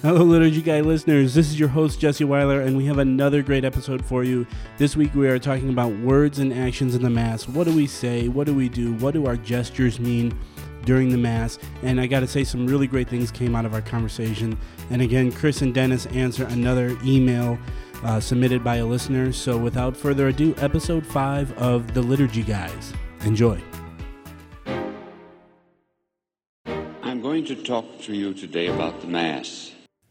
Hello, Liturgy Guy listeners. This is your host, Jesse Weiler, and we have another great episode for you. This week, we are talking about words and actions in the Mass. What do we say? What do we do? What do our gestures mean during the Mass? And I got to say, some really great things came out of our conversation. And again, Chris and Dennis answer another email uh, submitted by a listener. So without further ado, episode five of The Liturgy Guys. Enjoy. I'm going to talk to you today about the Mass.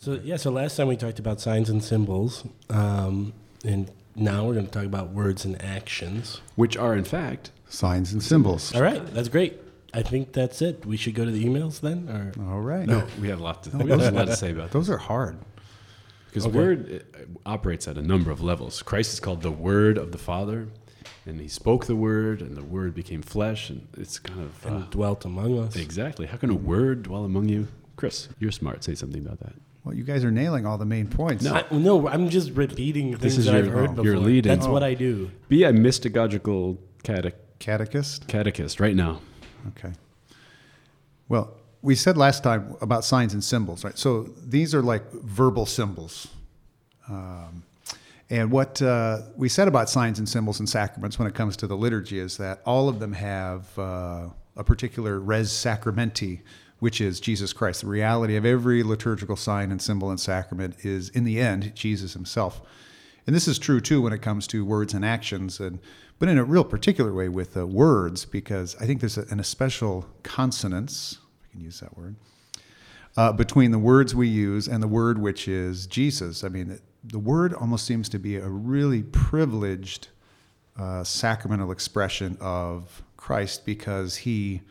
So, yeah, so last time we talked about signs and symbols, um, and now we're going to talk about words and actions. which are in fact Signs and symbols. All right, that's great. I think that's it. We should go to the emails then? Or All right. no we have a lot to we have a lot to say about Those are hard. because the word uh, operates at a number of levels christ is called the word of the father and he spoke the word and the word became flesh and it's kind of uh, and dwelt among us. exactly how can a word dwell among you chris you're smart say something about that Well, you guys are nailing all the main points. No. I, no, I'm just repeating things is that your- I've heard oh, before. your lead in. That's what I do. be a mystagogical cate- Catechist. catechist right now Okay. Well, we said last time about signs and symbols, right? So these are like verbal symbols. Um, and what uh, we said about signs and symbols and sacraments when it comes to the liturgy is that all of them have uh, a particular res sacramenti, which is Jesus Christ. The reality of every liturgical sign and symbol and sacrament is, in the end, Jesus himself. And this is true too when it comes to words and actions, and but in a real particular way with uh, words, because I think there's a, an especial consonance, if I can use that word, uh, between the words we use and the word which is Jesus. I mean, the word almost seems to be a really privileged uh, sacramental expression of Christ because he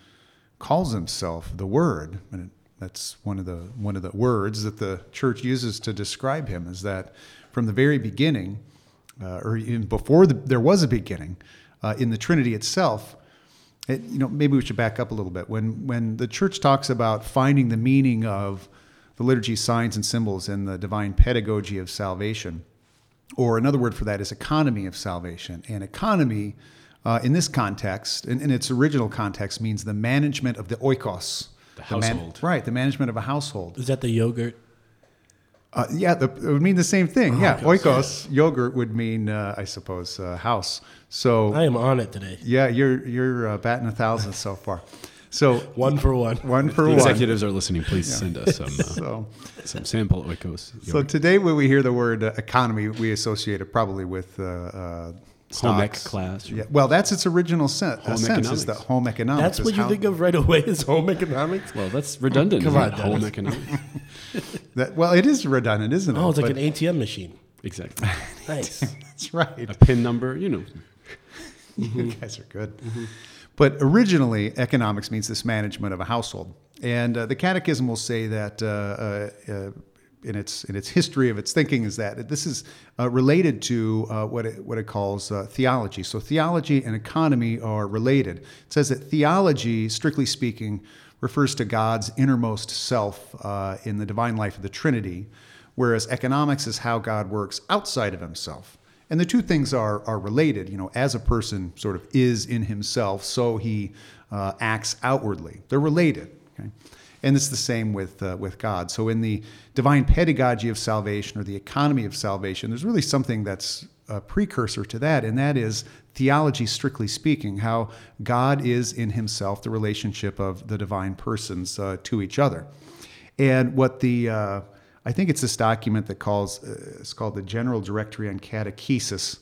calls himself the Word, and that's one of the one of the words that the church uses to describe him. Is that from the very beginning, uh, or even before the, there was a beginning, uh, in the Trinity itself. It, you know, maybe we should back up a little bit. When when the church talks about finding the meaning of the liturgy, signs and symbols, in the divine pedagogy of salvation, or another word for that is economy of salvation. And economy, uh, in this context, in, in its original context, means the management of the oikos, The man- household. right? The management of a household. Is that the yogurt? Uh, yeah, the, it would mean the same thing. yeah, oikos yogurt would mean, uh, I suppose, uh, house. So I am on it today. yeah, you're you're uh, batting a thousand so far. So One for one. one for the one. executives are listening please send us some uh, So. some sample oikos So today, when we hear the word uh, economy, we associate it probably with uh, home ec stocks. class Yeah, well, that's its original sen- Home sense. Is economics. that home economics? That's what you how- think of right away is home economics? well that's redundant Come on, home economics That, well, it is redundant, isn't it? Oh, it's like But- an ATM machine. exactly Nice. That's right. a pin number you know You guys are good. But originally, economics means this management of a household, and uh, the Catechism will say that. Uh, uh, uh, in its in its history of its thinking is that this is uh, related to uh, what it what it calls uh, theology. So theology and economy are related. It says that theology, strictly speaking, refers to God's innermost self uh, in the divine life of the Trinity, whereas economics is how God works outside of Himself. And the two things are are related. You know, as a person sort of is in himself, so he uh, acts outwardly. They're related. Okay, and it's the same with uh, with God. So in the divine pedagogy of salvation or the economy of salvation, there's really something that's a precursor to that, and that is theology, strictly speaking, how God is in Himself, the relationship of the divine persons uh, to each other. And what the uh, I think it's this document that calls uh, it's called the General Directory on Catechesis.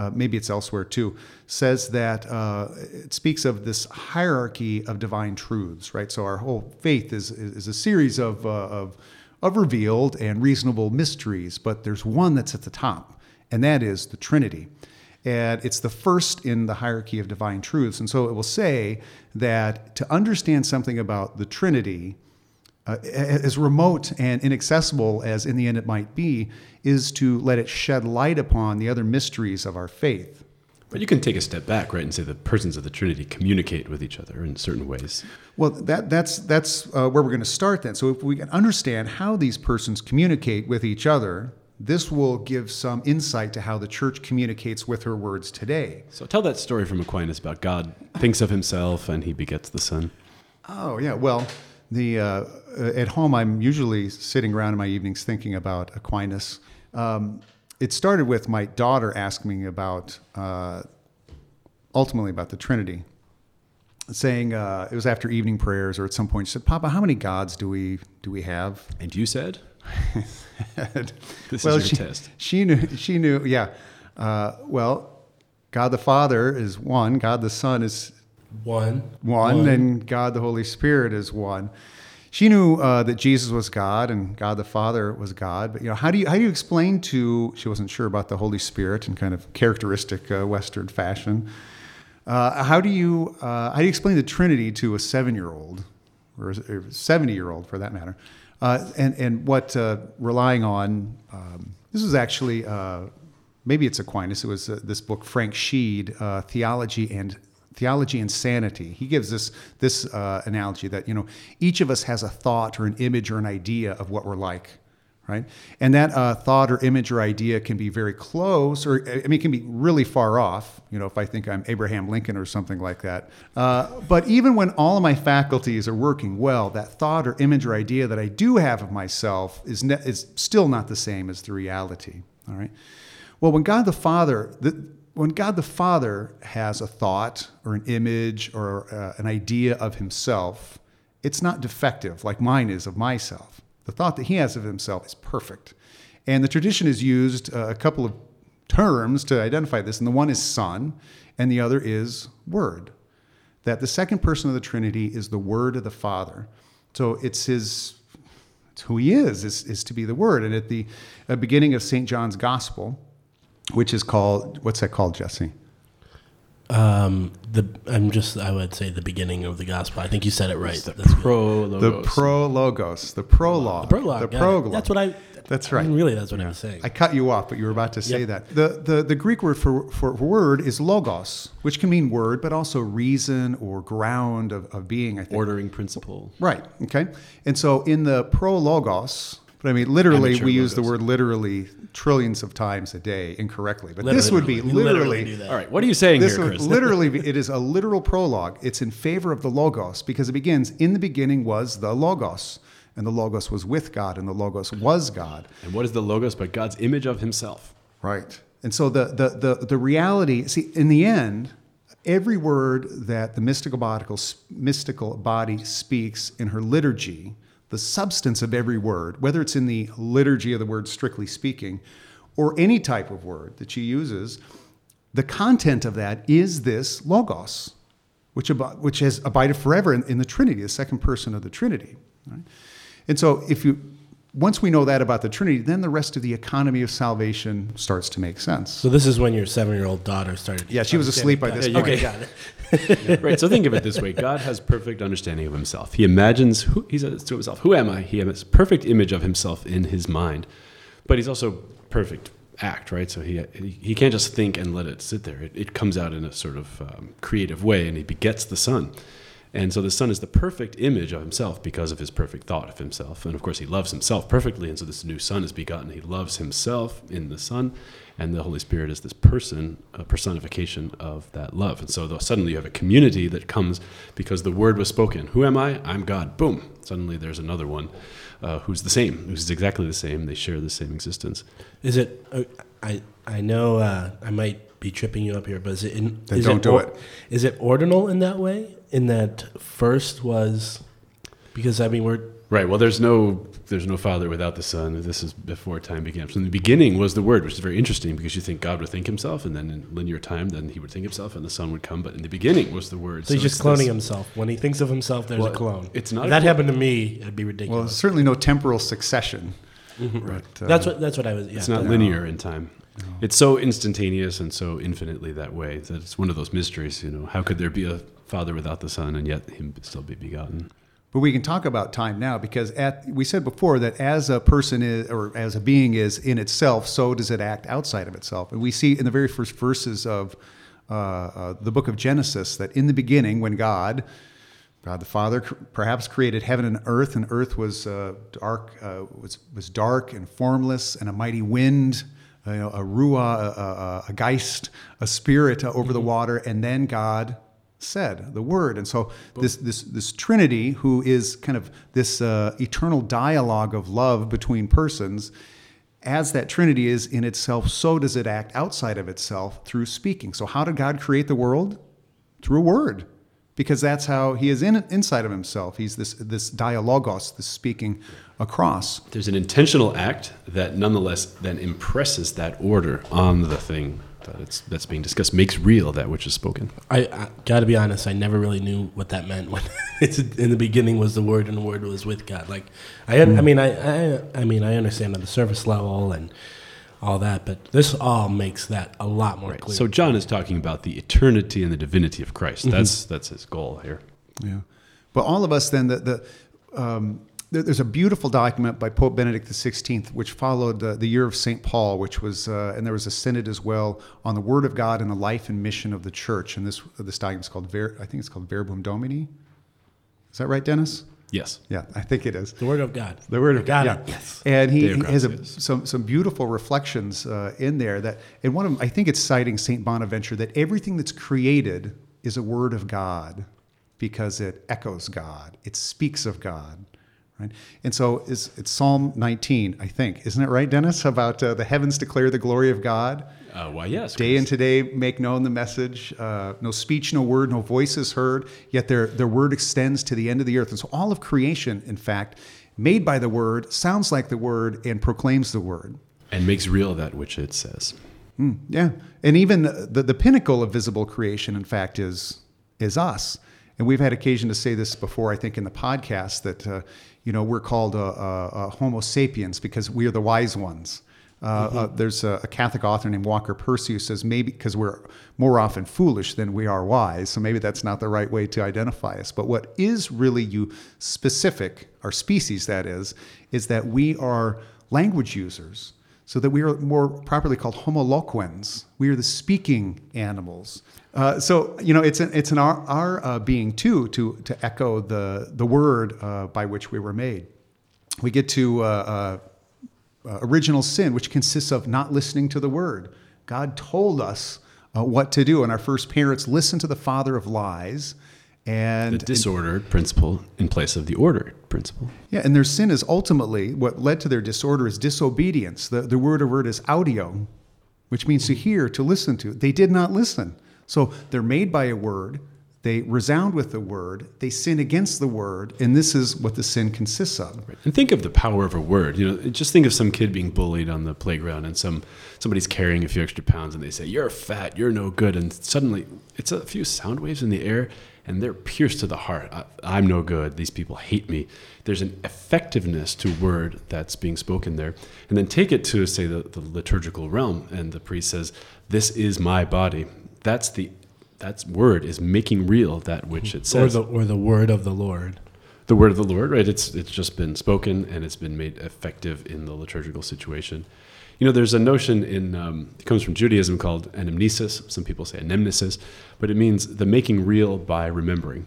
Uh, maybe it's elsewhere too. Says that uh, it speaks of this hierarchy of divine truths, right? So our whole faith is is a series of uh, of of revealed and reasonable mysteries, but there's one that's at the top, and that is the Trinity. And it's the first in the hierarchy of divine truths. And so it will say that to understand something about the Trinity, uh, as remote and inaccessible as in the end it might be, is to let it shed light upon the other mysteries of our faith. But you can take a step back, right, and say the persons of the Trinity communicate with each other in certain ways. Well, that, that's, that's uh, where we're going to start then. So, if we can understand how these persons communicate with each other, this will give some insight to how the church communicates with her words today. So tell that story from Aquinas about God thinks of himself and he begets the Son. Oh, yeah. Well, the, uh, at home, I'm usually sitting around in my evenings thinking about Aquinas. Um, it started with my daughter asking me about, uh, ultimately, about the Trinity. Saying uh, it was after evening prayers, or at some point, she said, "Papa, how many gods do we do we have?" And you said, "This well, is she, your test." She knew. She knew. Yeah. Uh, well, God the Father is one. God the Son is One. one, and God the Holy Spirit is one. She knew uh, that Jesus was God and God the Father was God. But you know, how do you how do you explain to? She wasn't sure about the Holy Spirit in kind of characteristic uh, Western fashion. Uh, how do you uh, how do you explain the Trinity to a seven year old or a seventy year old for that matter? Uh, and and what uh, relying on um, this is actually uh, maybe it's Aquinas. It was uh, this book Frank Sheed, uh, Theology and Theology and Sanity. He gives this this uh, analogy that you know each of us has a thought or an image or an idea of what we're like, right? And that uh, thought or image or idea can be very close, or I mean, it can be really far off. You know, if I think I'm Abraham Lincoln or something like that. Uh, but even when all of my faculties are working well, that thought or image or idea that I do have of myself is ne- is still not the same as the reality. All right. Well, when God the Father, the, when God the Father has a thought or an image or uh, an idea of himself, it's not defective like mine is of myself. The thought that he has of himself is perfect. And the tradition has used uh, a couple of terms to identify this, and the one is Son, and the other is Word. That the second person of the Trinity is the Word of the Father. So it's his it's who he is, is, is to be the Word. And at the uh, beginning of St. John's Gospel, which is called, what's that called, Jesse? Um, the I'm just I would say the beginning of the gospel. I think you said it right. The That's good. prologos. The prologos, the prologue. The prologue. The prologue. That's what I. That's I right. mean, really, that's what I was saying. I cut you off, but you were about to say Yep. that. The, the, the Greek word for, for word is logos, which can mean word, but also reason or ground of, of being, I think. ordering principle. Right. Okay. And so in the prologos, but I mean, literally, Amateur we use the word literally trillions of times a day incorrectly. But this would be We literally. do that. All right, what are you saying This here, would Chris? literally it is a literal prologue. It's in favor of the logos because it begins in the beginning was the logos, and the logos was with God, and the logos was God. and what is the logos but God's image of himself? Right. And so the, the, the, the reality, see, in the end, every word that the mystical body, mystical body speaks in her liturgy, the substance of every word, whether it's in the liturgy of the word strictly speaking, or any type of word that she uses, the content of that is this logos, which, ab- which has abided forever in, in the Trinity, the second person of the Trinity. right? And so if you once we know that about the Trinity, then the rest of the economy of salvation starts to make sense. So this is when your seven-year-old daughter started. Yeah, she was asleep by this Yeah, point. Okay, got it. right. So think of it this way: God has perfect understanding of Himself. He imagines who He says to Himself, "Who am I?" He has perfect image of Himself in His mind, but He's also perfect act, right? So he he can't just think and let it sit there. It, it comes out in a sort of um, creative way, and He begets the Son. And so the Son is the perfect image of himself because of his perfect thought of himself. And of course, he loves himself perfectly. And so this new Son is begotten. He loves himself in the Son. And the Holy Spirit is this person, a personification of that love. And so though suddenly you have a community that comes because the word was spoken. Who am I? I'm God. Boom. Suddenly there's another one uh, who's the same, who's exactly the same. They share the same existence. Is it? Uh, I I know uh, I might be tripping you up here, but is it? In, Then is don't do or- it. Is it ordinal in that way? In that first was because I mean we're Right. Well, there's no there's no Father without the Son. This is before time began. So in the beginning was the Word, which is very interesting because you think God would think Himself, and then in linear time, then He would think Himself, and the Son would come. But in the beginning was the Word. so he's it's just cloning this- himself. When he thinks of himself, there's Well, a clone. it's not If a that happened to me, it'd be ridiculous. Well, ridiculous. certainly no temporal succession. But, uh, that's what that's what I was. Yeah, It's not that- linear in time. It's so instantaneous and so infinitely that way that it's one of those mysteries. You know, how could there be a Father without the Son, and yet Him still be begotten? But we can talk about time now because at we said before that as a person is or as a being is in itself, so does it act outside of itself. And we see in the very first verses of uh, uh, the book of Genesis that in the beginning, when God, God the Father, perhaps created heaven and earth, and earth was uh, dark, uh, was was dark and formless, and a mighty wind, you know, a ruah, a, a, a geist, a spirit uh, over the water, and then God said the word. And so this this this trinity who is kind of this uh, eternal dialogue of love between persons as that trinity is in itself so does it act outside of itself through speaking. So how did god create the world? Through a word because that's how he is in inside of himself. He's this this dialogos this speaking across. There's an intentional act that nonetheless then impresses that order on the thing that it's, that's being discussed, makes real that which is spoken. I, I got to be honest. I never really knew what that meant when it's in the beginning was the word and the word was with God. Like I, I mean, I, I, I mean, I understand at the surface level and all that, but this all makes that a lot more clear. So John is talking about the eternity and the divinity of Christ. That's that's his goal here. Yeah, but all of us then the the um, there, there's a beautiful document by Pope Benedict XVI, which followed uh, the year of Saint Paul, which was uh, and there was a synod as well on the Word of God and the life and mission of the Church. And this this document is called Ver, I think it's called Verbum Domini. Is that right, Dennis? Yes. Yeah, I think it is. the word of God. The word of God. yeah. Yes. And he, he has a, some some beautiful reflections uh, in there that, and one of them, I think it's citing Saint Bonaventure that everything that's created is a word of God because it echoes God, it speaks of God, right? And so it's, it's Psalm 19, I think, isn't it right, Dennis? About uh, the heavens declare the glory of God. Uh, why, yes. Day and today make known the message. Uh, no speech, no word, no voice is heard, yet their, their word extends to the end of the earth. And so all of creation, in fact, made by the word, sounds like the word and proclaims the word. and makes real that which it says. Yeah. And even the, the pinnacle of visible creation, in fact, is, is us. And we've had occasion to say this before, I think, in the podcast that, uh, you know, we're called uh, uh, Homo sapiens because we are the wise ones. Uh, uh, there's a, a Catholic author named Walker Percy who says maybe because we're more often foolish than we are wise, so maybe that's not the right way to identify us. But what is really you specific, our species that is, is that we are language users, so that we are more properly called Homo loquens. We are the speaking animals. Uh, so you know, it's an, it's an our, our uh, being too to to echo the the word uh, by which we were made. We get to uh, uh, original sin, which consists of not listening to the word. God told us uh, what to do, and our first parents listened to the father of lies. And The disordered principle in place of the ordered principle. yeah, and their sin is ultimately what led to their disorder is disobedience. The, the word of word is audio, which means to hear, to listen to. They did not listen. So they're made by a word, they resound with the word, they sin against the word, and this is what the sin consists of. And think of the power of a word. You know, just think of some kid being bullied on the playground, and some somebody's carrying a few extra pounds, and they say, "You're fat. You're no good." And suddenly, it's a few sound waves in the air, and they're pierced to the heart. I, I'm no good. These people hate me. There's an effectiveness to word that's being spoken there, and then take it to say the, the liturgical realm, and the priest says, "This is my body." That's the that's word is making real that which it Or says the or the word of the Lord. the word of the Lord, right? It's it's just been spoken and it's been made effective in the liturgical situation. You know, there's a notion in um, it comes from Judaism called anamnesis. Some people say anamnesis, but it means the making real by remembering.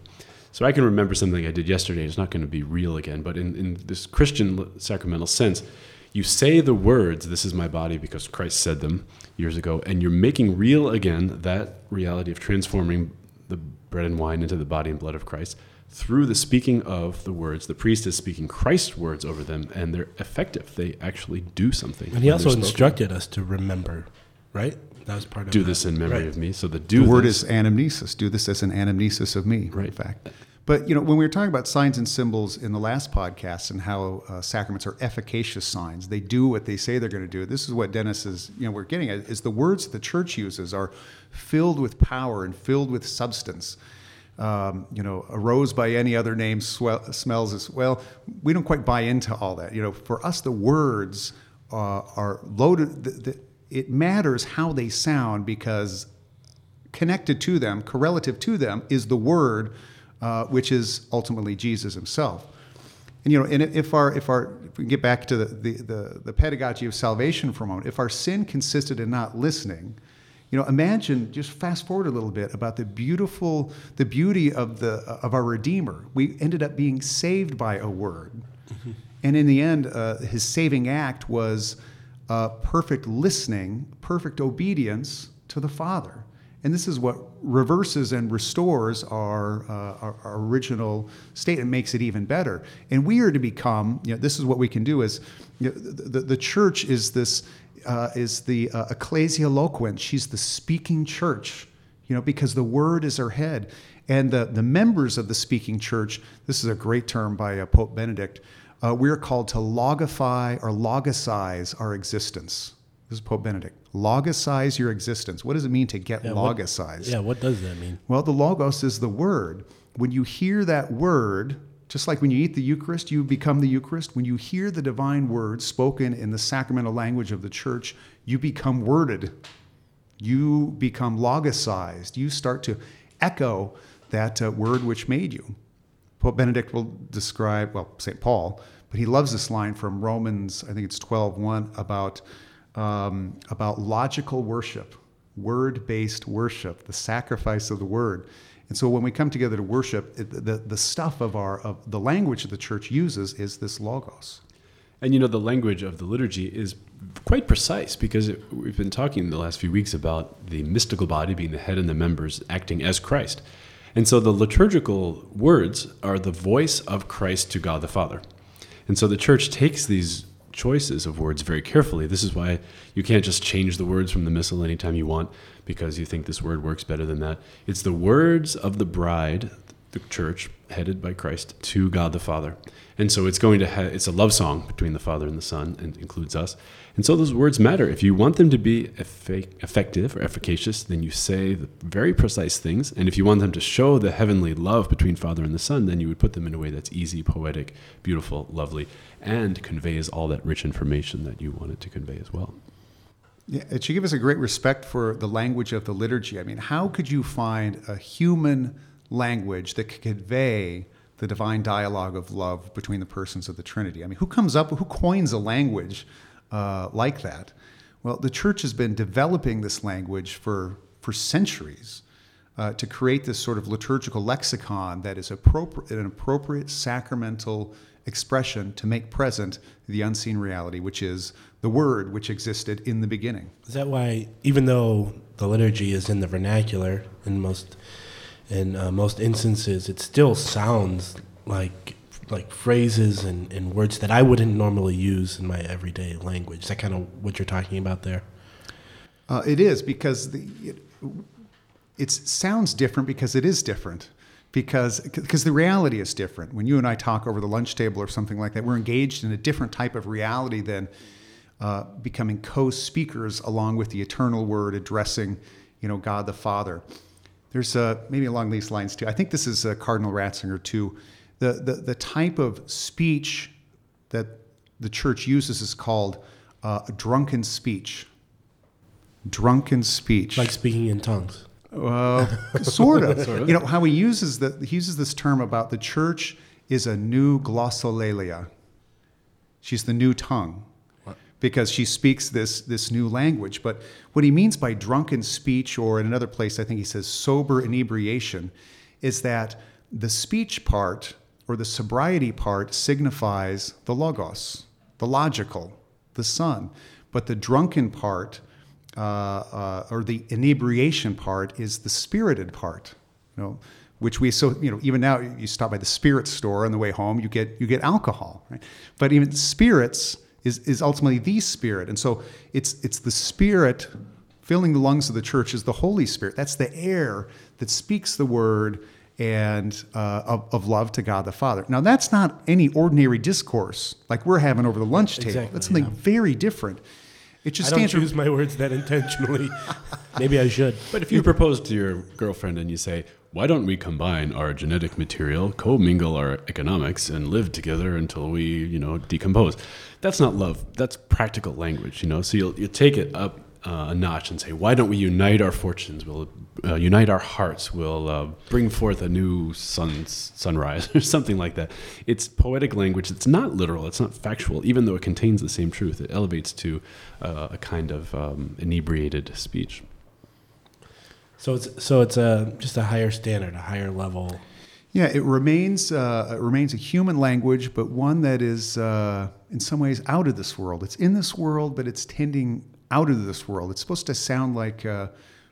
So I can remember something I did yesterday. It's not going to be real again, but in, in this Christian sacramental sense, you say the words, "This is my body," because Christ said them years ago, and you're making real again that reality of transforming the bread and wine into the body and blood of Christ through the speaking of the words. The priest is speaking Christ's words over them, and they're effective. They actually do something. And he also instructed us to remember, right? That was part of do that. this in memory Right. of me. So the do the word this- is anamnesis. Do this as an anamnesis of me, in Right. fact. But you know, when we were talking about signs and symbols in the last podcast and how uh, sacraments are efficacious signs, they do what they say they're going to do. This is what Dennis is. You know, we're getting at is the words the church uses are filled with power and filled with substance. Um, you know, a rose by any other name swell, smells as well. We don't quite buy into all that. You know, for us, the words uh, are loaded. The, the, it matters how they sound because connected to them, correlative to them, is the word uh, which is ultimately Jesus himself. And you know, and if our if our if we get back to the, the, the, the pedagogy of salvation for a moment, if our sin consisted in not listening, you know, imagine just fast forward a little bit about the beautiful the beauty of the of our Redeemer. We ended up being saved by a word, mm-hmm. and in the end, uh, his saving act was uh, perfect listening, perfect obedience to the Father. And this is what reverses and restores our, uh, our, original state and makes it even better. And we are to become, you know, this is what we can do is, you know, the, the church is this, uh, is the uh, ecclesia loquens. She's the speaking church, you know, because the word is her head. And the, the members of the speaking church, this is a great term by uh, Pope Benedict, uh, we're called to logify or logicize our existence. This is Pope Benedict. Logicize your existence. What does it mean to get yeah, logicized? yeah, what does that mean? Well, the logos is the word. When you hear that word, just like when you eat the Eucharist, you become the Eucharist. When you hear the divine word spoken in the sacramental language of the church, you become worded. You become logicized. You start to echo that uh, word which made you. Pope Benedict will describe, well, St. Paul, but he loves this line from Romans, I think it's 12 1, about um, about logical worship, word based worship, the sacrifice of the word. And so when we come together to worship, the, the stuff of our of the language that the church uses is this logos. And you know, the language of the liturgy is quite precise because it, we've been talking the last few weeks about the mystical body being the head and the members acting as Christ. And so the liturgical words are the voice of Christ to God the Father. And so the church takes these choices of words very carefully. This is why you can't just change the words from the missal anytime you want because you think this word works better than that. It's the words of the bride, the church, headed by Christ to God the Father. And so it's going to ha- it's a love song between the Father and the Son and includes us. And so those words matter. If you want them to be effective or efficacious, then you say the very precise things. And if you want them to show the heavenly love between Father and the Son, then you would put them in a way that's easy, poetic, beautiful, lovely, and conveys all that rich information that you want it to convey as well. Yeah, it should give us a great respect for the language of the liturgy. I mean, how could you find a human language that could convey the divine dialogue of love between the persons of the Trinity? I mean, who comes up, who coins a language uh, like that? Well, the church has been developing this language for, for centuries. Uh, to create this sort of liturgical lexicon that is appropriate, an appropriate sacramental expression to make present the unseen reality, which is the Word which existed in the beginning. Is that why, even though the liturgy is in the vernacular in most in uh, most instances, it still sounds like like phrases and, and words that I wouldn't normally use in my everyday language. Is that kind of what you're talking about there? Uh, it is because the, it, sounds different because it is different because because the reality is different. When you and I talk over the lunch table or something like that, we're engaged in a different type of reality than uh, becoming co-speakers along with the eternal Word, addressing, you know, God the Father. There's uh, maybe along these lines too. I think this is uh, Cardinal Ratzinger too. The, the the type of speech that the church uses is called uh, drunken speech. Drunken speech, like speaking in tongues. Uh, sort, of. sort of. You know how he uses the he uses this term about the church is a new glossolalia. She's the new tongue? Because she speaks this this new language. But what he means by drunken speech, or in another place, I think he says sober inebriation, is that the speech part or the sobriety part signifies the logos, the logical, the son, but the drunken part uh, uh, or the inebriation part is the spirited part. You know, which we so you know even now you stop by the spirit store on the way home you get you get alcohol, right? But even spirits is is ultimately the spirit, and so it's it's the spirit filling the lungs of the church is the Holy Spirit. That's the air that speaks the word and uh, of, of, love to God the Father. Now, that's not any ordinary discourse like we're having over the lunch table. Exactly, that's something yeah. very different. It just I don't choose my words that intentionally. Maybe I should. But if you propose to your girlfriend and you say, "Why don't we combine our genetic material, commingle our economics, and live together until we, you know, decompose?" That's not love. That's practical language, you know. So you'll you take it up uh, a notch and say, why don't we unite our fortunes? We'll uh, unite our hearts. We'll uh, bring forth a new sun's sunrise or something like that. It's poetic language. It's not literal. It's not factual, even though it contains the same truth. It elevates to uh, a kind of um, inebriated speech. So it's so it's a just a higher standard, a higher level. Yeah, it remains uh, it remains a human language, but one that is uh, in some ways out of this world. It's in this world, but it's tending out of this world. It's supposed to sound like uh,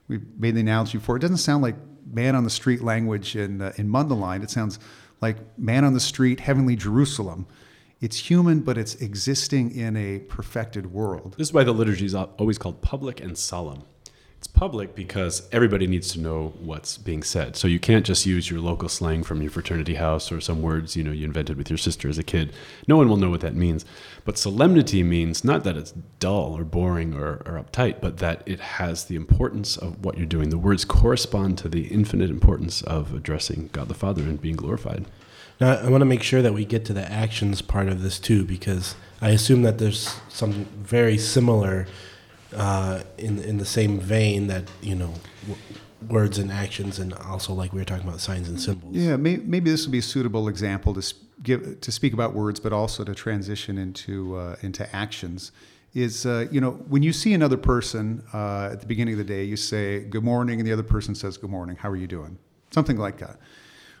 we made the analogy before. It doesn't sound like man on the street language in uh, in Mundelein. It sounds like man on the street, heavenly Jerusalem. It's human, but it's existing in a perfected world. This is why the liturgy is always called public and solemn. It's public because everybody needs to know what's being said. So you can't just use your local slang from your fraternity house or some words you know you invented with your sister as a kid. No one will know what that means. But solemnity means not that it's dull or boring or, or uptight, but that it has the importance of what you're doing. The words correspond to the infinite importance of addressing God the Father and being glorified. Now, I want to make sure that we get to the actions part of this too, because I assume that there's some very similar uh, in in the same vein that you know w- words and actions, and also like we were talking about signs and symbols. Yeah, may, maybe this would be a suitable example to s- give to speak about words, but also to transition into uh, into actions. Is uh, you know when you see another person uh, at the beginning of the day, you say good morning, and the other person says good morning. How are you doing? Something like that.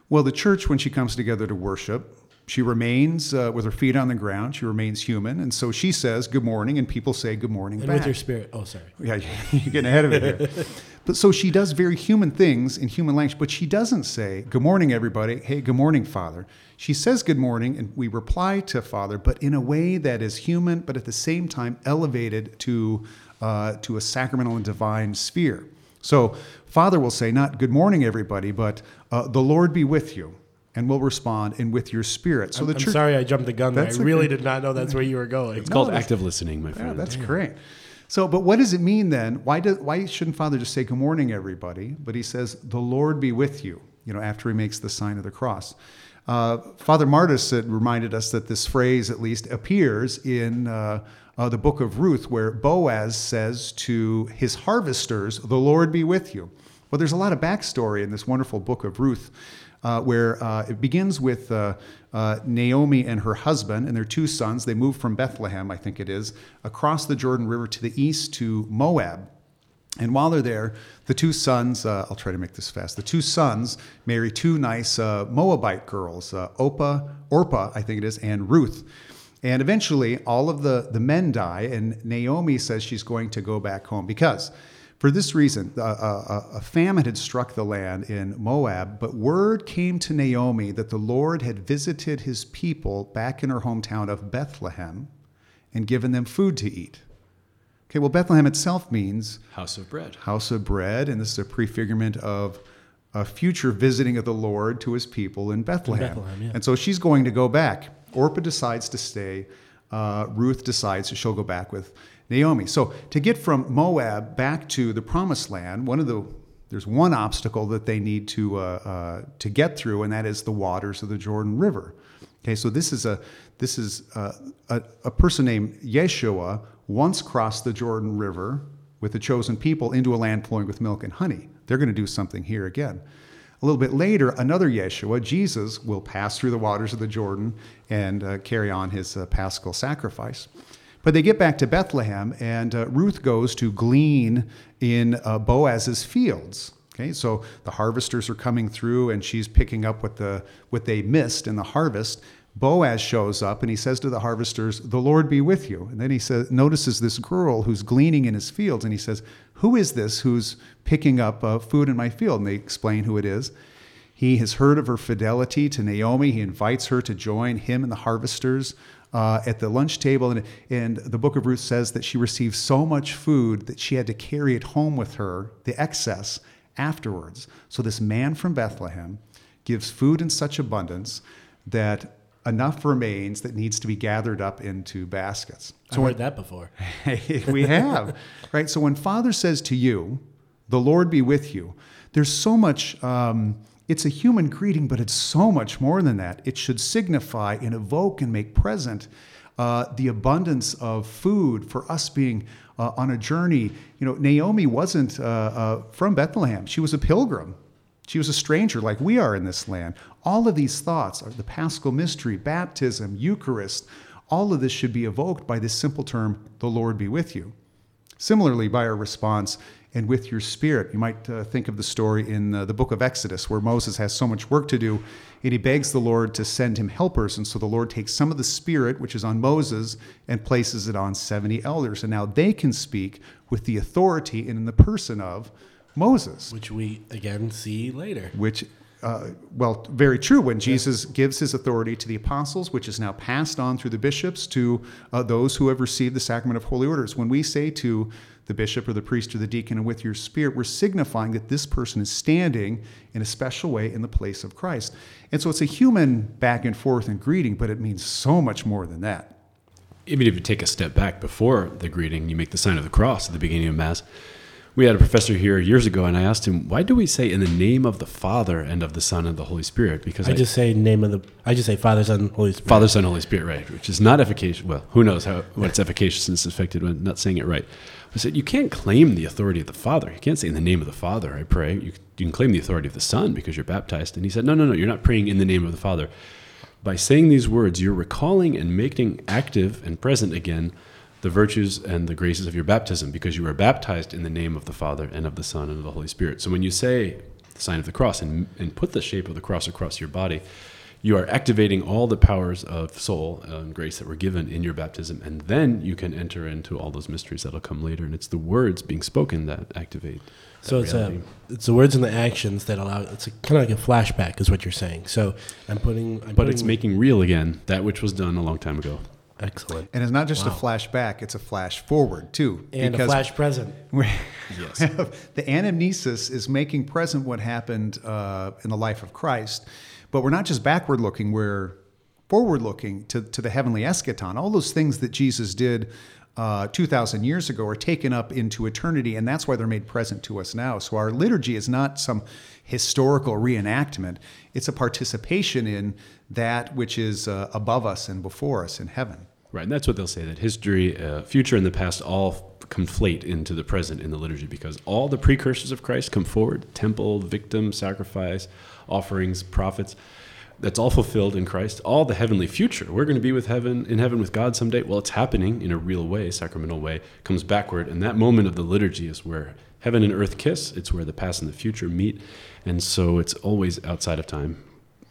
Well, the church, when she comes together to worship, she remains uh, with her feet on the ground. She remains human, and so she says good morning, and people say good morning And back. with your spirit. Oh, sorry. Yeah, you're getting ahead of it here. but so she does very human things in human language, but she doesn't say, Good morning, everybody. Hey, good morning, Father. She says good morning, and we reply to Father, but in a way that is human, but at the same time elevated to, uh, to a sacramental and divine sphere. So Father will say, not good morning, everybody, but uh, the Lord be with you. And we'll respond, and with your spirit. So the I'm church. sorry I jumped the gun there. I That's really okay. did not know that's where you were going. It's called active listening, my friend. Yeah, that's great. So, but what does it mean then? Why does why shouldn't Father just say good morning, everybody? But he says, "The Lord be with you." You know, after he makes the sign of the cross. Uh, Father Martis had reminded us that this phrase, at least, appears in uh, uh, the book of Ruth, where Boaz says to his harvesters, "The Lord be with you." Well, there's a lot of backstory in this wonderful book of Ruth uh, where uh, it begins with uh, uh, Naomi and her husband and their two sons. They move from Bethlehem, I think it is, across the Jordan River to the east to Moab. And while they're there, the two sons, uh, I'll try to make this fast, the two sons marry two nice uh, Moabite girls, Opa, Orpah, I think it is, and Ruth. And eventually, all of the, the men die, and Naomi says she's going to go back home because for this reason, a, a, a famine had struck the land in Moab, but word came to Naomi that the Lord had visited his people back in her hometown of Bethlehem and given them food to eat. Okay, well, Bethlehem itself means House of bread. house of bread, and this is a prefigurement of a future visiting of the Lord to his people in Bethlehem. Bethlehem, yeah. And so she's going to go back. Orpah decides to stay. Uh, Ruth decides she'll go back with Naomi. So to get from Moab back to the Promised Land, one of the there's one obstacle that they need to uh, uh, to get through, and that is the waters of the Jordan River. Okay, so this is a this is a, a, a person named Yeshua once crossed the Jordan River with the chosen people into a land flowing with milk and honey. They're going to do something here again. A little bit later, another Yeshua, Jesus, will pass through the waters of the Jordan and uh, carry on his uh, paschal sacrifice. But they get back to Bethlehem, and uh, Ruth goes to glean in uh, Boaz's fields. Okay, so the harvesters are coming through, and she's picking up what the what they missed in the harvest. Boaz shows up, and he says to the harvesters, "The Lord be with you." And then he says, notices this girl who's gleaning in his fields, and he says, "Who is this who's picking up uh, food in my field?" And they explain who it is. He has heard of her fidelity to Naomi. He invites her to join him and the harvesters uh, at the lunch table. And, and the book of Ruth says that she received so much food that she had to carry it home with her, the excess, afterwards. So this man from Bethlehem gives food in such abundance that enough remains that needs to be gathered up into baskets. I've heard that before. we have, right? So when Father says to you, "The Lord be with you," there's so much. Um, it's a human greeting, but it's so much more than that. It should signify and evoke and make present uh, the abundance of food for us being uh, on a journey. You know, Naomi wasn't uh, uh, from Bethlehem, she was a pilgrim. She was a stranger like we are in this land. All of these thoughts are the paschal mystery, baptism, Eucharist, all of this should be evoked by this simple term, the Lord be with you. Similarly, by our response, and with your spirit. You might uh, think of the story in uh, the book of Exodus where Moses has so much work to do and he begs the Lord to send him helpers. And so the Lord takes some of the spirit, which is on Moses, and places it on 70 elders. And now they can speak with the authority and in the person of Moses. Which we again see later. Which uh, well, very true. When Jesus gives his authority to the apostles, which is now passed on through the bishops to uh, those who have received the sacrament of holy orders, when we say to the bishop or the priest or the deacon and with your spirit, we're signifying that this person is standing in a special way in the place of Christ. And so it's a human back and forth and greeting, but it means so much more than that. Even if you take a step back before the greeting, you make the sign of the cross at the beginning of Mass we had a professor here years ago, and I asked him, "Why do we say in the name of the Father and of the Son and the Holy Spirit?" Because I, I just say name of the. I just say Father, Son, Holy Spirit. Father, Son, Holy Spirit, right? Which is not efficacious. Well, who knows how what's efficacious and it's affected when not saying it right. I said you can't claim the authority of the Father. You can't say in the name of the Father. I pray. You, you can claim the authority of the Son because you're baptized. And he said, "No, no, no. You're not praying in the name of the Father. By saying these words, you're recalling and making active and present again." the virtues and the graces of your baptism because you were baptized in the name of the Father and of the Son and of the Holy Spirit. So when you say the sign of the cross and, and put the shape of the cross across your body, you are activating all the powers of soul and grace that were given in your baptism. And then you can enter into all those mysteries that'll come later. And it's the words being spoken that activate. So it's a, it's the words and the actions that allow it's kind of like a flashback is what you're saying. So I'm putting, I'm but putting, it's making real again that which was done a long time ago. Excellent. And it's not just wow. a flashback, it's a flash forward too. And a flash present. yes. the anamnesis is making present what happened uh, in the life of Christ. But we're not just backward looking, we're forward looking to, to the heavenly eschaton. All those things that Jesus did uh, 2,000 years ago are taken up into eternity, and that's why they're made present to us now. So our liturgy is not some historical reenactment, it's a participation in that which is uh, above us and before us in heaven. Right, and that's what they'll say that history, uh, future, and the past all conflate into the present in the liturgy because all the precursors of Christ come forward temple, victim, sacrifice, offerings, prophets. That's all fulfilled in Christ. All the heavenly future. We're going to be with heaven in heaven with God someday. Well, it's happening in a real way, sacramental way, comes backward. And that moment of the liturgy is where heaven and earth kiss. It's where the past and the future meet. And so it's always outside of time,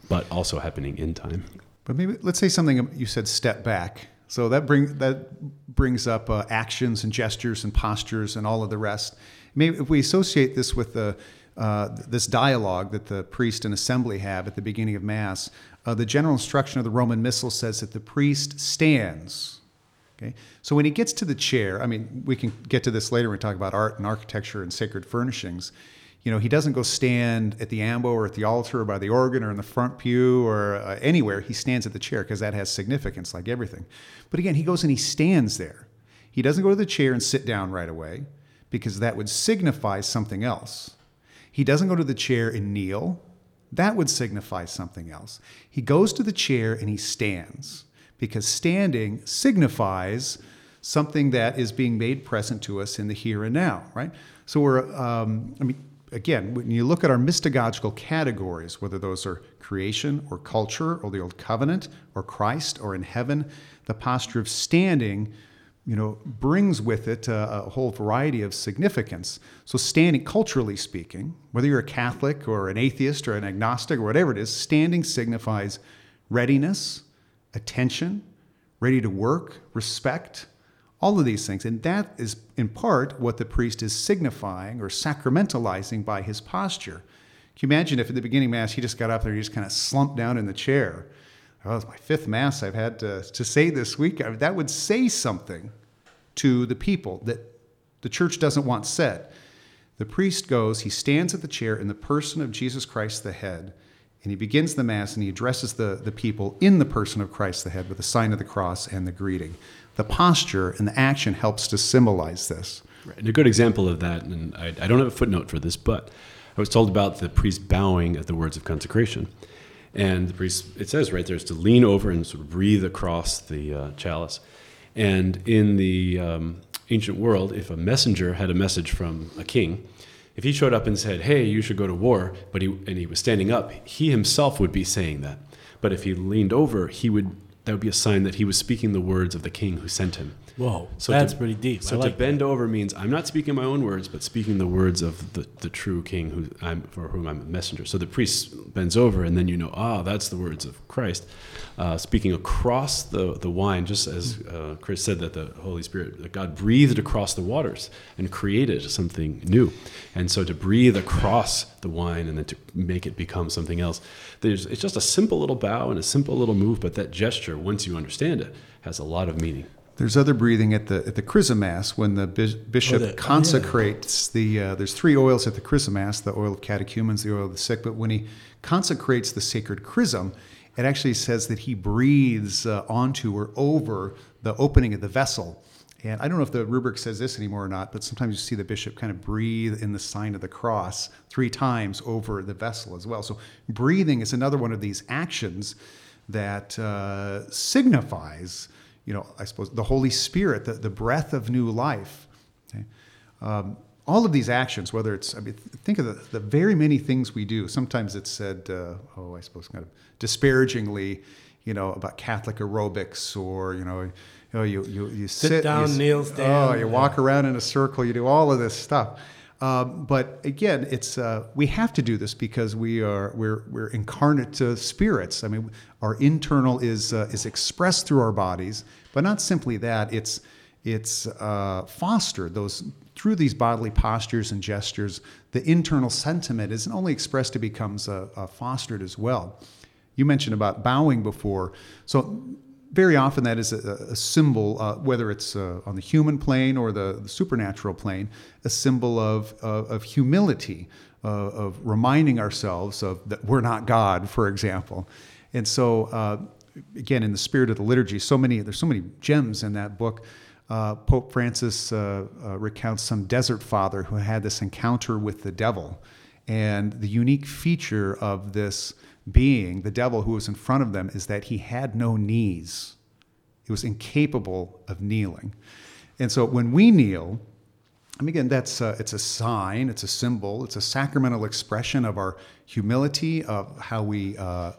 but also happening in time. But maybe let's say something you said step back so that bring that brings up uh, actions and gestures and postures and all of the rest. Maybe if we associate this with the uh, this dialogue that the priest and assembly have at the beginning of Mass, uh, the general instruction of the Roman Missal says that the priest stands. Okay, so when he gets to the chair, I mean, we can get to this later when we talk about art and architecture and sacred furnishings you know, he doesn't go stand at the ambo or at the altar or by the organ or in the front pew or uh, anywhere. He stands at the chair because that has significance, like everything. But again, he goes and he stands there. He doesn't go to the chair and sit down right away because that would signify something else. He doesn't go to the chair and kneel. That would signify something else. He goes to the chair and he stands because standing signifies something that is being made present to us in the here and now, right? So we're, um, I mean, again, when you look at our mystagogical categories, whether those are creation or culture or the Old Covenant or Christ or in heaven, the posture of standing, you know, brings with it a, a whole variety of significance. So, standing, culturally speaking, whether you're a Catholic or an atheist or an agnostic or whatever it is, standing signifies readiness, attention, ready to work, respect, all of these things. And that is in part what the priest is signifying or sacramentalizing by his posture. Can you imagine if at the beginning Mass he just got up there, and he just kind of slumped down in the chair? Oh, it's my fifth Mass I've had to, to say this week. That would say something to the people that the church doesn't want said. The priest goes, he stands at the chair in the person of Jesus Christ the head, and he begins the Mass and he addresses the, the people in the person of Christ the head with the sign of the cross and the greeting the posture and the action helps to symbolize this. Right. And a good example of that, and I, I, don't have a footnote for this, but I was told about the priest bowing at the words of consecration. And the priest, it says right there, is to lean over and sort of breathe across the uh, chalice. And in the um, ancient world, if a messenger had a message from a king, if he showed up and said, "Hey, you should go to war," but he and he was standing up, he himself would be saying that. But if he leaned over, he would that would be a sign that he was speaking the words of the king who sent him. Whoa, So that's to- pretty deep. So I to like bend over means I'm not speaking my own words, but speaking the words of the, the true king who I'm for whom I'm a messenger. So the priest bends over, and then you know, ah, that's the words of Christ, uh, speaking across the, the wine, just as uh, Chris said that the Holy Spirit, that God breathed across the waters and created something new, and so to breathe across the wine and then to make it become something else, there's it's just a simple little bow and a simple little move, but that gesture, once you understand it, has a lot of meaning. There's other breathing at the at the Chrism Mass when the bishop Oh, oh, yeah. consecrates the. Uh, there's three oils at the Chrism Mass: the oil of catechumens, the oil of the sick. But when he consecrates the sacred chrism, it actually says that he breathes uh, onto or over the opening of the vessel. And I don't know if the rubric says this anymore or not, but sometimes you see the bishop kind of breathe in the sign of the cross three times over the vessel as well. So breathing is another one of these actions that uh, signifies, you know, I suppose the Holy Spirit, the, the breath of new life. Okay? Um, all of these actions, whether it's, I mean, think of the, the very many things we do. Sometimes it's said, uh, oh, I suppose kind of disparagingly, you know, about Catholic aerobics or, you know, you, know, you, you, you sit, down, you, s- kneel, Oh, you walk around in a circle, you do all of this stuff. Um, but again, it's uh, we have to do this because we are we're we're incarnate uh, spirits. I mean, our internal is uh, is expressed through our bodies, but not simply that. It's it's uh, fostered those through these bodily postures and gestures. The internal sentiment isn't only expressed; it becomes uh, uh, fostered as well. You mentioned about bowing before, so very often that is a, a symbol, uh, whether it's uh, on the human plane or the, the supernatural plane, a symbol of, of, of humility, uh, of reminding ourselves of that we're not God, for example. And so, uh, again, in the spirit of the liturgy, so many there's so many gems in that book. Uh, Pope Francis uh, recounts some desert father who had this encounter with the devil, and the unique feature of this being, the devil who was in front of them, is that he had no knees. He was incapable of kneeling. And so when we kneel, I mean, again, that's uh, it's a sign, it's a symbol, it's a sacramental expression of our humility, of how we uh,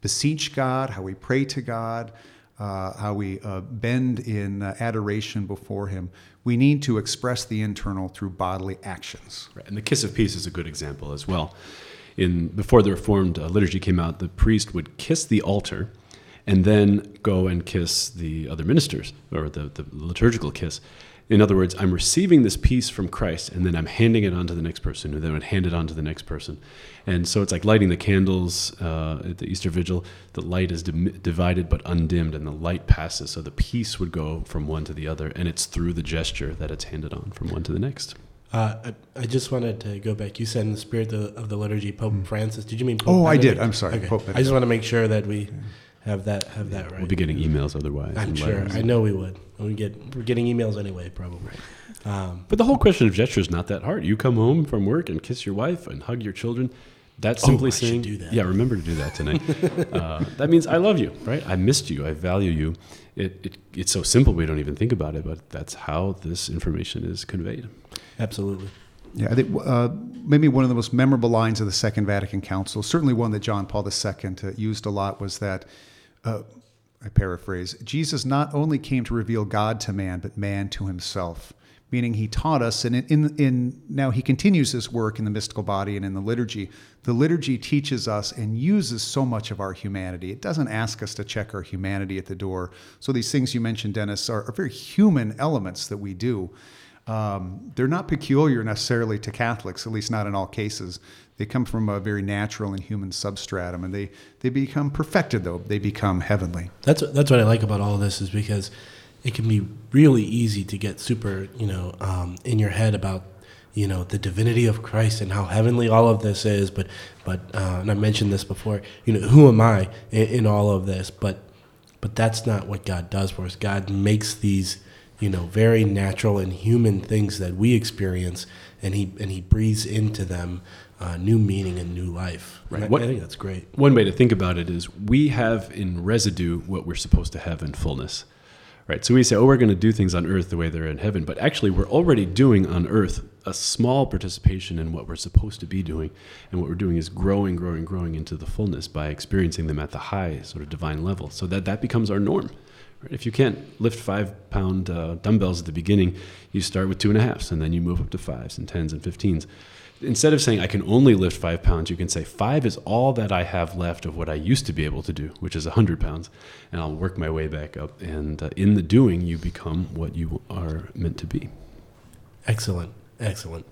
beseech God, how we pray to God, uh, how we uh, bend in uh, adoration before Him. We need to express the internal through bodily actions. Right. And the kiss of peace is a good example as well. In before the Reformed uh, liturgy came out, the priest would kiss the altar, and then go and kiss the other ministers, or the, the liturgical kiss. In other words, I'm receiving this peace from Christ, and then I'm handing it on to the next person, who then would hand it on to the next person. And so it's like lighting the candles uh, at the Easter Vigil. The light is divided but undimmed, and the light passes. So the peace would go from one to the other, and it's through the gesture that it's handed on from one to the next. Uh, I, I just wanted to go back. You said in the spirit of, of the liturgy, Pope Francis. Did you mean Pope? Oh, I did. I'm sorry, Okay. Pope I just want to make sure that we have that have that right. We'll be getting emails otherwise. I'm sure. letters. I know we would. We get we're getting emails anyway, probably. Um, But the whole question of gesture is not that hard. You come home from work and kiss your wife and hug your children. That's Oh, simply I saying, do that. yeah, remember to do that tonight. uh, that means I love you, right? I missed you. I value you. It, it, it's so simple we don't even think about it, but that's how this information is conveyed. Absolutely. Yeah, I think uh, maybe one of the most memorable lines of the Second Vatican Council, certainly one that John Paul II uh, used a lot, was that, uh, I paraphrase, Jesus not only came to reveal God to man, but man to himself. Meaning he taught us, and in, in, in now he continues his work in the mystical body and in the liturgy. The liturgy teaches us and uses so much of our humanity. It doesn't ask us to check our humanity at the door. So these things you mentioned, Dennis, are, are very human elements that we do. Um, they're not peculiar necessarily to Catholics, at least not in all cases. They come from a very natural and human substratum, and they, they become perfected, though. They become heavenly. That's that's what I like about all this is because it can be really easy to get super, you know, um, in your head about you know the divinity of Christ and how heavenly all of this is. But but uh, and I mentioned this before. You know, who am I in, in all of this? But but that's not what God does for us. God makes these you know very natural and human things that we experience, and he and he breathes into them uh, new meaning and new life. Right. I, What- I think that's great. One way to think about it is we have in residue what we're supposed to have in fullness, Right. So we say, oh, we're going to do things on earth the way they're in heaven. But actually, we're already doing on earth a small participation in what we're supposed to be doing. And what we're doing is growing, growing, growing into the fullness by experiencing them at the high sort of divine level. So that that becomes our norm. If you can't lift five pound uh, dumbbells at the beginning, you start with two and a halves and then you move up to fives and tens and 15s instead of saying I can only lift five pounds, you can say five is all that I have left of what I used to be able to do, which is 100 pounds, and I'll work my way back up. And uh, in the doing, you become what you are meant to be. Excellent, excellent.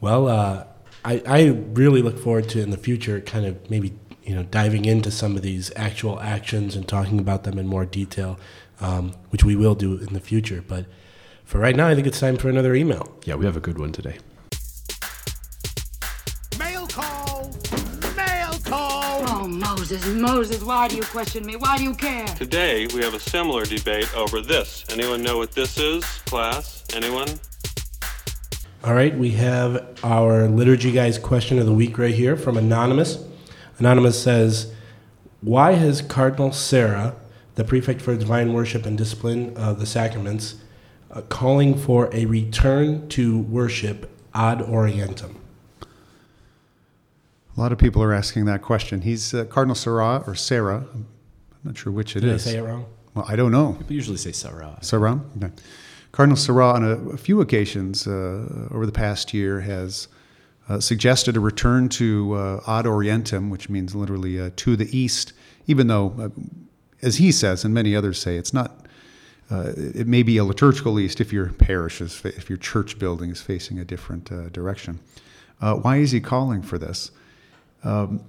Well, uh, I, I really look forward to in the future kind of maybe you know diving into some of these actual actions and talking about them in more detail, um, which we will do in the future. But for right now, I think it's time for another email. Yeah, we have a good one today. Mail call! Mail call! Oh, Moses, Moses, why do you question me? Why do you care? Today, we have a similar debate over this. Anyone know what this is, class? Anyone? All right, we have our liturgy guys question of the week right here from Anonymous. Anonymous says, Why has Cardinal Sarah, the prefect for divine worship and discipline of the sacraments, uh, calling for a return to worship ad orientem? A lot of people are asking that question. He's uh, Cardinal Sarah or Sarah. I'm not sure which it Did is. I say it wrong? Well, I don't know. People usually say Sarah. Sarah? Okay. Cardinal Sarah, on a, a few occasions uh, over the past year, has uh, suggested a return to uh, ad orientem, which means literally uh, to the east, even though, uh, as he says, and many others say, it's not. Uh, it may be a liturgical east if your parish is, if your church building is facing a different uh, direction. Why is he calling for this? Um,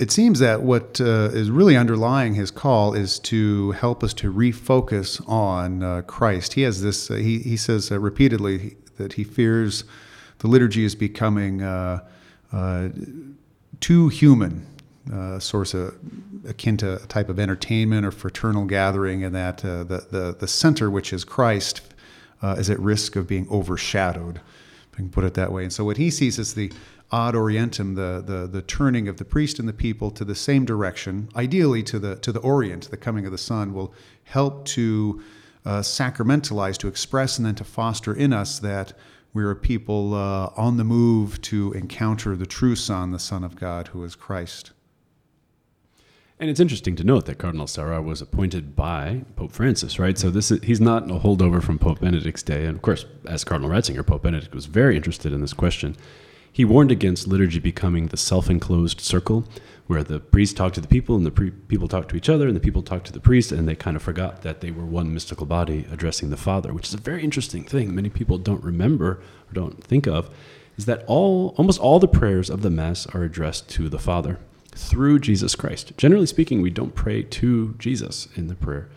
it seems that what uh, is really underlying his call is to help us to refocus on uh, Christ. He has this, uh, he, he says repeatedly that he fears the liturgy is becoming uh, uh, too human, uh, source of, akin to a type of entertainment or fraternal gathering, and that uh, the, the, the center, which is Christ, uh, is at risk of being overshadowed, I can put it that way. And so what he sees is the ad orientem, the, the, the turning of the priest and the people to the same direction, ideally to the, to the orient, the coming of the sun, will help to uh, sacramentalize, to express, and then to foster in us that we're a people uh, on the move to encounter the true Son, the Son of God, who is Christ. And it's interesting to note that Cardinal Sarah was appointed by Pope Francis, right? So this is, he's not a holdover from Pope Benedict's day. And of course, as Cardinal Ratzinger, Pope Benedict was very interested in this question. He warned against liturgy becoming the self-enclosed circle where the priest talked to the people and the pre- people talked to each other and the people talked to the priest and they kind of forgot that they were one mystical body addressing the Father, which is a very interesting thing. Many people don't remember or don't think of is that all almost all the prayers of the mass are addressed to the Father through Jesus Christ. Generally speaking, we don't pray to Jesus in the prayer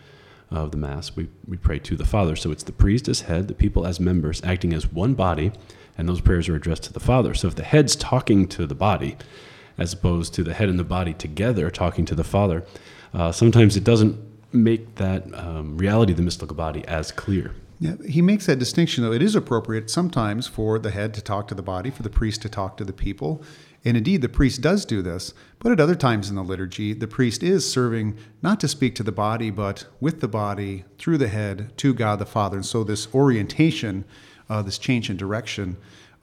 of the Mass. We, we pray to the Father. So it's the priest as head, the people as members, acting as one body, and those prayers are addressed to the Father. So if the head's talking to the body, as opposed to the head and the body together talking to the Father, uh, sometimes it doesn't make that um, reality of the mystical body as clear. Yeah, he makes that distinction, though. It is appropriate sometimes for the head to talk to the body, for the priest to talk to the people. And indeed, the priest does do this. But at other times in the liturgy, the priest is serving not to speak to the body, but with the body, through the head, to God the Father. And so, this orientation, uh, this change in direction,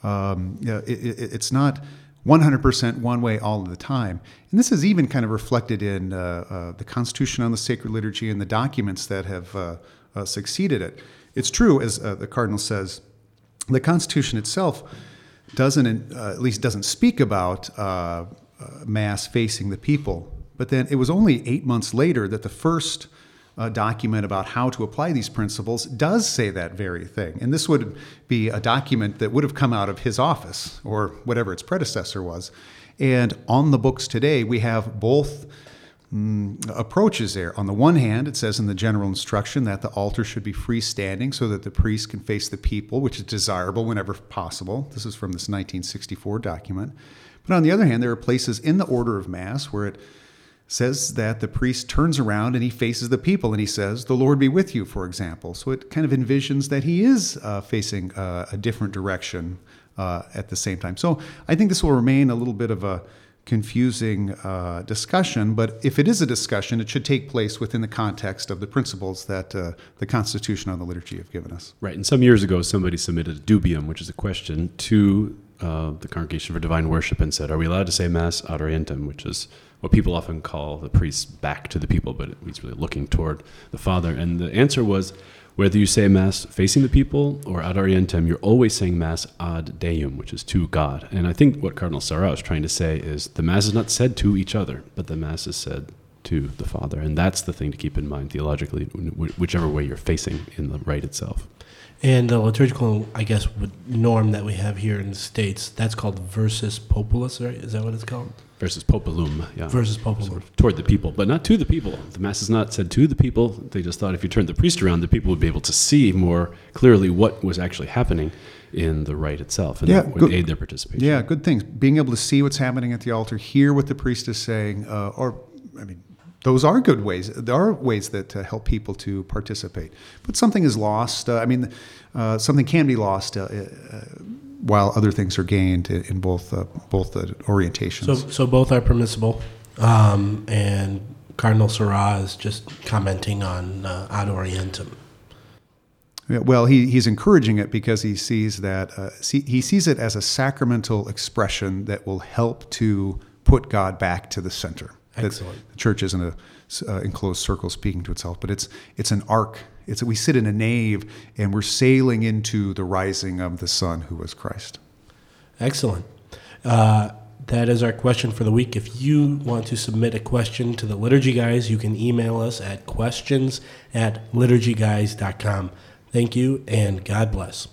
um, it, it, it's not 100% one way all of the time. And this is even kind of reflected in uh, uh, the Constitution on the Sacred Liturgy and the documents that have uh, uh, succeeded it. It's true, as uh, the Cardinal says, the Constitution itself doesn't, uh, at least doesn't speak about Mass facing the people. But then it was only eight months later that the first uh, document about how to apply these principles does say that very thing. And this would be a document that would have come out of his office or whatever its predecessor was. And on the books today, we have both mm, approaches there. On the one hand, it says in the general instruction that the altar should be freestanding so that the priest can face the people, which is desirable whenever possible. This is from this 1964 document. But on the other hand, there are places in the order of Mass where it says that the priest turns around and he faces the people and he says, The Lord be with you, for example. So it kind of envisions that he is uh, facing uh, a different direction uh, at the same time. So I think this will remain a little bit of a confusing uh, discussion. But if it is a discussion, it should take place within the context of the principles that uh, the Constitution and the liturgy have given us. Right. And some years ago, somebody submitted a dubium, which is a question, to uh, the Congregation for Divine Worship and said, Are we allowed to say Mass ad orientem, which is what people often call the priest back to the people, but he's really looking toward the Father? And the answer was, whether you say Mass facing the people or ad orientem, you're always saying Mass ad Deum, which is to God. And I think what Cardinal Sarah is trying to say is the Mass is not said to each other, but the Mass is said to the Father. And that's the thing to keep in mind theologically, whichever way you're facing in the rite itself. And the liturgical, I guess, norm that we have here in the States, that's called versus populus, right? Is that what it's called? Versus populum, yeah. Versus populum. Sort of toward the people, but not to the people. The Mass is not said to the people. They just thought if you turned the priest around, the people would be able to see more clearly what was actually happening in the rite itself, and yeah, that would good, aid their participation. Yeah, good things. Being able to see what's happening at the altar, hear what the priest is saying, uh, or, I mean, those are good ways. There are ways that uh, help people to participate. But something is lost. Uh, I mean, uh, something can be lost uh, uh, while other things are gained in both uh, both the orientations. So, so both are permissible. Um, and Cardinal Sarah is just commenting on ad orientem. Yeah, well, he, he's encouraging it because he sees that see, he sees it as a sacramental expression that will help to put God back to the center. Excellent. The church isn't a uh, enclosed circle speaking to itself, but it's it's an arc. It's we sit in a nave and we're sailing into the rising of the sun, who was Christ. Excellent. Uh, that is our question for the week. If you want to submit a question to the Liturgy Guys, you can email us at questions at liturgyguys.com. Thank you and God bless.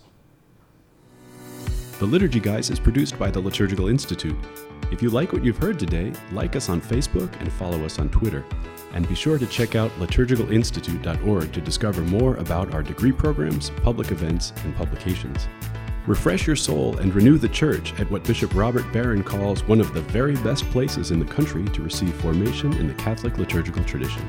The Liturgy Guys is produced by the Liturgical Institute. If you like what you've heard today, like us on Facebook and follow us on Twitter. And be sure to check out liturgicalinstitute.org to discover more about our degree programs, public events, and publications. Refresh your soul and renew the church at what Bishop Robert Barron calls one of the very best places in the country to receive formation in the Catholic liturgical tradition.